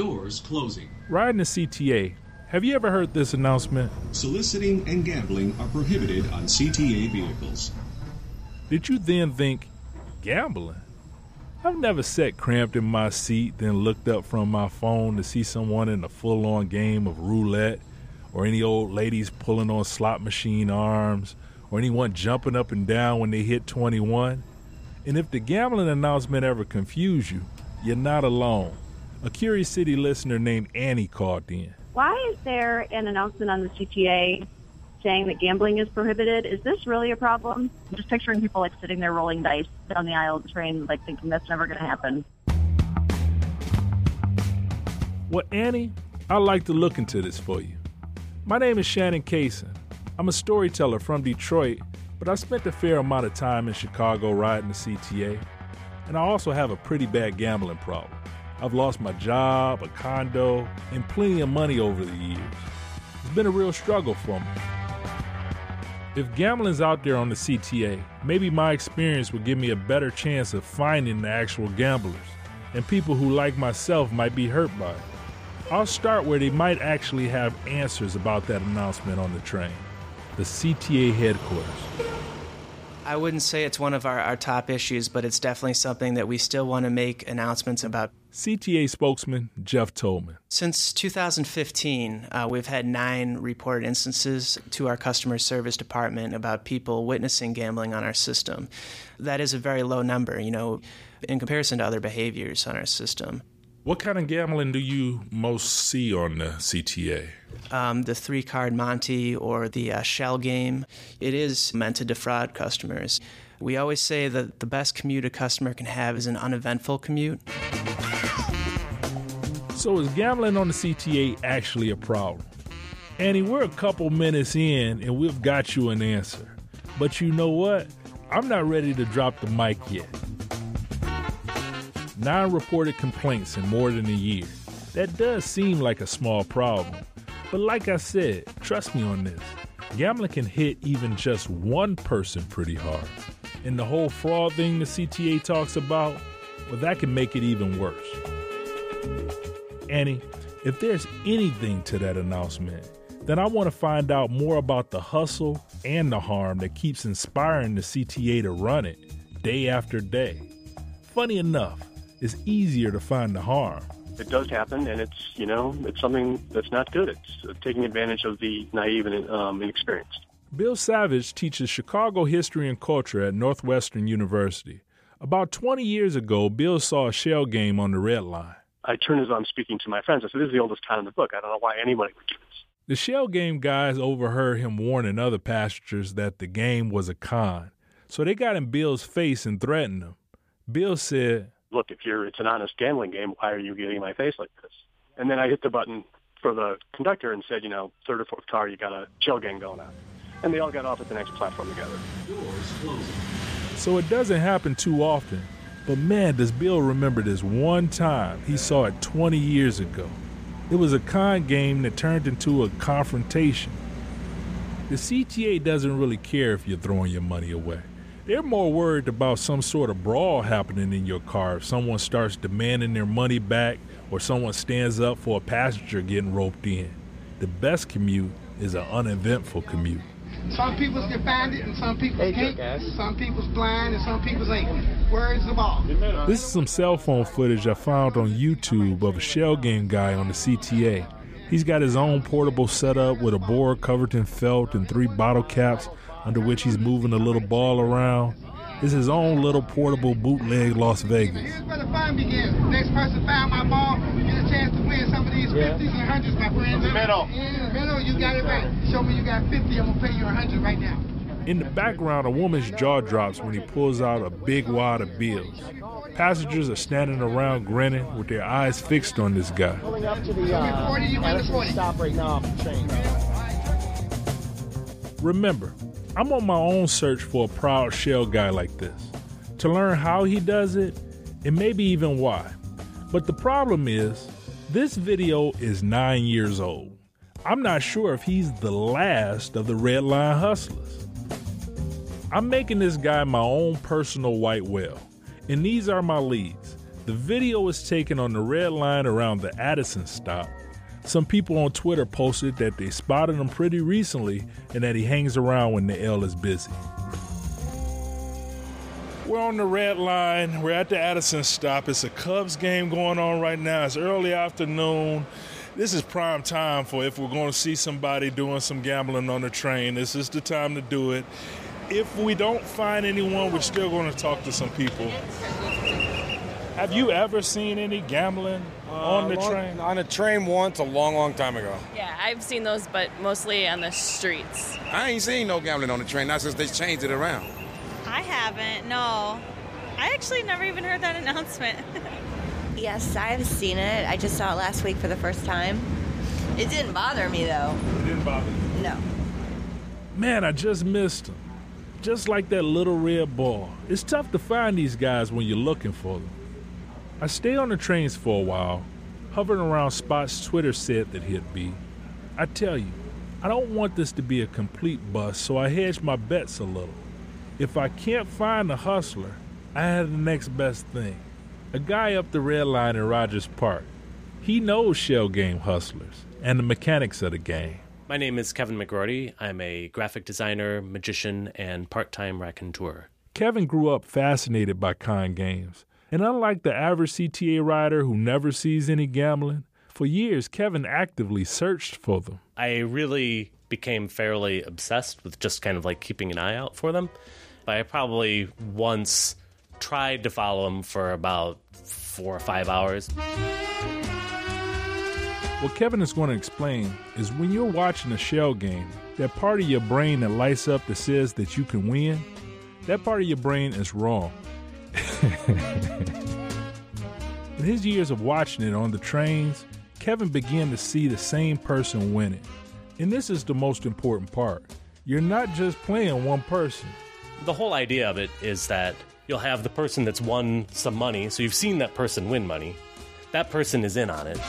Doors closing. Riding the CTA. Have you ever heard this announcement? Soliciting and gambling are prohibited on CTA vehicles. Did you then think, gambling? I've never sat cramped in my seat, then looked up from my phone to see someone in a full on game of roulette, or any old ladies pulling on slot machine arms, or anyone jumping up and down when they hit 21. And if the gambling announcement ever confused you, you're not alone. A Curious City listener named Annie called in. Why is there an announcement on the CTA saying that gambling is prohibited? Is this really a problem? I'm just picturing people like sitting there rolling dice down the aisle of the train, like thinking that's never going to happen. Well, Annie, I'd like to look into this for you. My name is Shannon Cason. I'm a storyteller from Detroit, but I spent a fair amount of time in Chicago riding the CTA, and I also have a pretty bad gambling problem. I've lost my job, a condo, and plenty of money over the years. It's been a real struggle for me. If gambling's out there on the CTA, maybe my experience would give me a better chance of finding the actual gamblers, and people who, like myself, might be hurt by it. I'll start where they might actually have answers about that announcement on the train the CTA headquarters. I wouldn't say it's one of our, our top issues, but it's definitely something that we still want to make announcements about. CTA spokesman Jeff Tolman. Since 2015, uh, we've had nine reported instances to our customer service department about people witnessing gambling on our system. That is a very low number, you know, in comparison to other behaviors on our system. What kind of gambling do you most see on the CTA? Um, the three card Monte or the uh, shell game. It is meant to defraud customers. We always say that the best commute a customer can have is an uneventful commute. So, is gambling on the CTA actually a problem? Annie, we're a couple minutes in and we've got you an answer. But you know what? I'm not ready to drop the mic yet nine reported complaints in more than a year. That does seem like a small problem. But like I said, trust me on this gambling can hit even just one person pretty hard. And the whole fraud thing the CTA talks about, well, that can make it even worse. Annie, if there's anything to that announcement, then I want to find out more about the hustle and the harm that keeps inspiring the CTA to run it day after day. Funny enough, it's easier to find the harm. It does happen, and it's you know it's something that's not good. It's uh, taking advantage of the naive and um, inexperienced. Bill Savage teaches Chicago history and culture at Northwestern University. About 20 years ago, Bill saw a shell game on the red line. I turned as I'm speaking to my friends. I said, "This is the oldest con in the book. I don't know why anybody would do this." The shell game guys overheard him warning other passengers that the game was a con, so they got in Bill's face and threatened him. Bill said, look, if you're it's an honest gambling game, why are you getting my face like this? And then I hit the button for the conductor and said, you know, third or fourth car, you got a shell game going on. And they all got off at the next platform together. So it doesn't happen too often. But man, does Bill remember this one time he saw it 20 years ago. It was a con game that turned into a confrontation. The CTA doesn't really care if you're throwing your money away. They're more worried about some sort of brawl happening in your car if someone starts demanding their money back or someone stands up for a passenger getting roped in. The best commute is an uneventful commute. Some people can find it and some people can't. Some people's blind and some people's ain't. Where is the ball? This is some cell phone footage I found on YouTube of a shell game guy on the CTA. He's got his own portable setup with a board covered in felt and three bottle caps under which he's moving a little ball around. It's his own little portable bootleg Las Vegas. Here's where the fun begins. Next person found my ball, get a chance to win some of these yeah. 50s and 100s, my friends. In the middle. In the middle, you got it right. Show me you got 50, I'm going to pay you 100 right now. In the background, a woman's jaw drops when he pulls out a big wad of bills. Passengers are standing around grinning with their eyes fixed on this guy. Pulling up to the uh, stop right now off the train. Remember, I'm on my own search for a proud shell guy like this to learn how he does it and maybe even why. But the problem is, this video is nine years old. I'm not sure if he's the last of the Red Line hustlers. I'm making this guy my own personal white whale, and these are my leads. The video is taken on the red line around the Addison stop. Some people on Twitter posted that they spotted him pretty recently and that he hangs around when the L is busy. We're on the red line. We're at the Addison stop. It's a Cubs game going on right now. It's early afternoon. This is prime time for if we're going to see somebody doing some gambling on the train. This is the time to do it. If we don't find anyone, we're still going to talk to some people. Have you ever seen any gambling on the Uh, long- train? On a train once, a long, long time ago. Yeah, I've seen those, but mostly on the streets. I ain't seen no gambling on the train, not since they changed it around. I haven't, no. I actually never even heard that announcement. Yes, I've seen it. I just saw it last week for the first time. It didn't bother me though. It didn't bother you? No. Man, I just missed him. Just like that little red ball. It's tough to find these guys when you're looking for them. I stay on the trains for a while, hovering around spots Twitter said that he'd be. I tell you, I don't want this to be a complete bust, so I hedge my bets a little. If I can't find a hustler, I have the next best thing. A guy up the red line in Rogers Park. He knows shell game hustlers and the mechanics of the game. My name is Kevin McGrory. I'm a graphic designer, magician, and part time raconteur. Kevin grew up fascinated by con games, and unlike the average CTA rider who never sees any gambling, for years Kevin actively searched for them. I really became fairly obsessed with just kind of like keeping an eye out for them. But I probably once tried to follow them for about four or five hours. What Kevin is going to explain is when you're watching a shell game, that part of your brain that lights up that says that you can win, that part of your brain is wrong. In his years of watching it on the trains, Kevin began to see the same person winning. And this is the most important part. You're not just playing one person. The whole idea of it is that you'll have the person that's won some money, so you've seen that person win money. That person is in on it.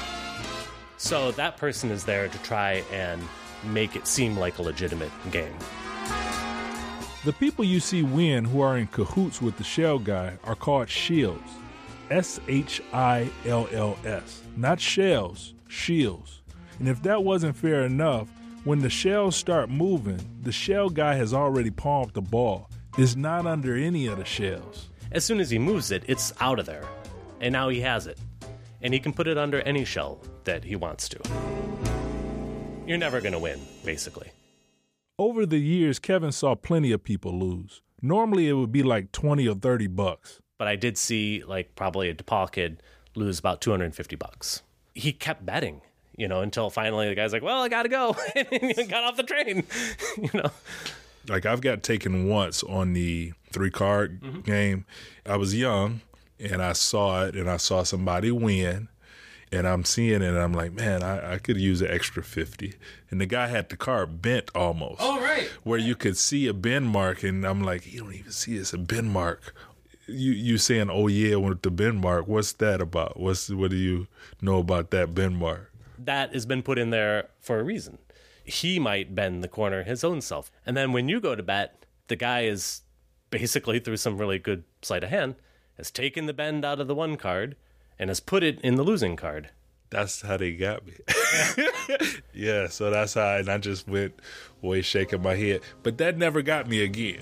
So that person is there to try and make it seem like a legitimate game. The people you see win who are in cahoots with the shell guy are called shills. S H I L L S. Not shells, shills. And if that wasn't fair enough, when the shells start moving, the shell guy has already palmed the ball. It's not under any of the shells. As soon as he moves it, it's out of there. And now he has it. And he can put it under any shell that he wants to. You're never going to win, basically. Over the years, Kevin saw plenty of people lose. Normally it would be like 20 or 30 bucks. But I did see, like, probably a DePaul kid lose about 250 bucks. He kept betting, you know, until finally the guy's like, well, I got to go. and he got off the train, you know. Like I've got taken once on the three card mm-hmm. game. I was young and I saw it and I saw somebody win and I'm seeing it and I'm like, man, I, I could use an extra 50. And the guy had the card bent almost. Oh, right. Where you could see a bend mark and I'm like, you don't even see it's a bend mark. You you saying, oh yeah, with the bend mark, what's that about? What's what do you know about that bend mark? That has been put in there for a reason. He might bend the corner his own self. And then when you go to bet, the guy is basically through some really good sleight of hand, has taken the bend out of the one card and has put it in the losing card. That's how they got me. yeah, so that's how, and I just went away shaking my head. But that never got me again.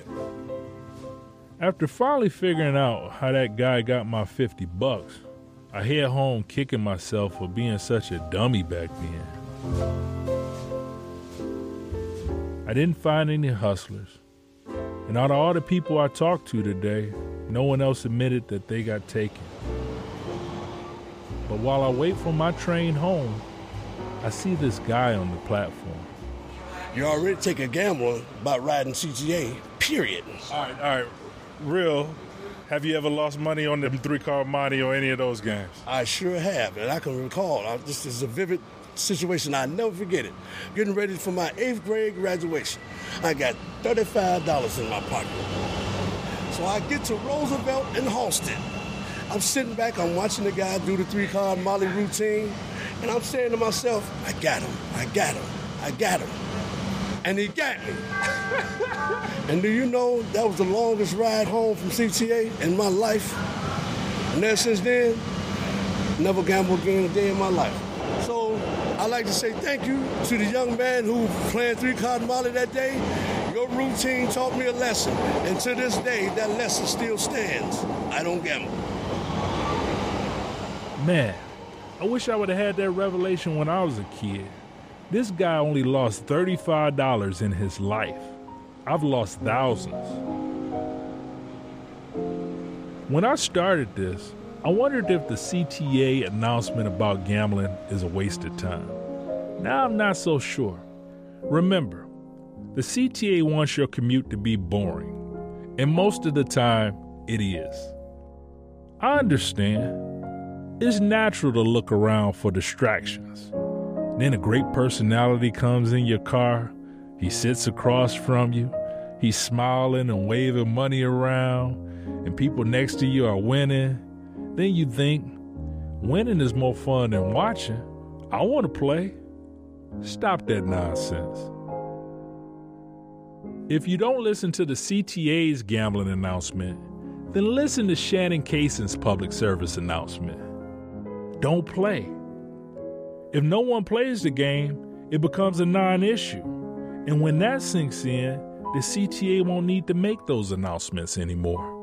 After finally figuring out how that guy got my 50 bucks, I head home kicking myself for being such a dummy back then. I didn't find any hustlers. And out of all the people I talked to today, no one else admitted that they got taken. But while I wait for my train home, I see this guy on the platform. You already take a gamble about riding CTA. period. All right, all right. Real, have you ever lost money on them three card money or any of those games? I sure have, and I can recall. I, this is a vivid situation. I never forget it. Getting ready for my eighth grade graduation. I got $35 in my pocket. So I get to Roosevelt and Halsted. I'm sitting back, I'm watching the guy do the three card Molly routine, and I'm saying to myself, I got him, I got him, I got him. And he got me. and do you know that was the longest ride home from CTA in my life? And ever since then, never gambled again a day in my life. So I'd like to say thank you to the young man who played three card Molly that day. Your routine taught me a lesson, and to this day, that lesson still stands. I don't gamble. Man, I wish I would have had that revelation when I was a kid. This guy only lost $35 in his life. I've lost thousands. When I started this, I wondered if the CTA announcement about gambling is a waste of time. Now I'm not so sure. Remember, the CTA wants your commute to be boring, and most of the time, it is. I understand. It's natural to look around for distractions. Then a great personality comes in your car. He sits across from you. He's smiling and waving money around, and people next to you are winning. Then you think, winning is more fun than watching. I want to play. Stop that nonsense. If you don't listen to the CTA's gambling announcement, then listen to Shannon Cason's public service announcement. Don't play. If no one plays the game, it becomes a non issue. And when that sinks in, the CTA won't need to make those announcements anymore.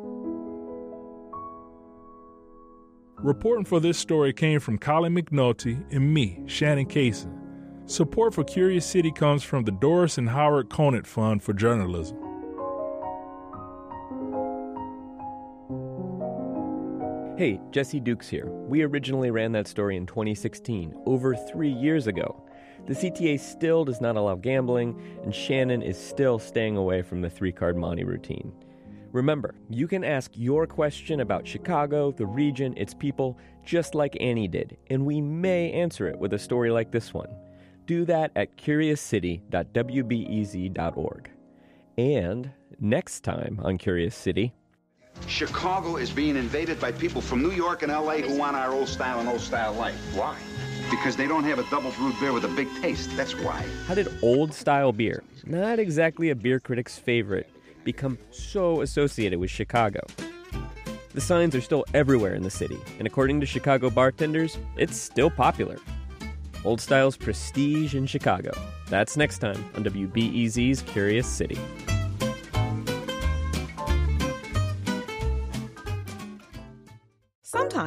Reporting for this story came from Colin McNulty and me, Shannon Cason. Support for Curious City comes from the Doris and Howard Conant Fund for Journalism. Hey, Jesse Dukes here. We originally ran that story in 2016, over three years ago. The CTA still does not allow gambling, and Shannon is still staying away from the three card Monty routine. Remember, you can ask your question about Chicago, the region, its people, just like Annie did, and we may answer it with a story like this one. Do that at curiouscity.wbez.org. And next time on Curious City, Chicago is being invaded by people from New York and LA who want our old style and old style life. Why? Because they don't have a double brewed beer with a big taste. That's why. how did old style beer, not exactly a beer critic's favorite, become so associated with Chicago? The signs are still everywhere in the city, and according to Chicago bartenders, it's still popular. Old Style's prestige in Chicago. That's next time on WBEZ's Curious City.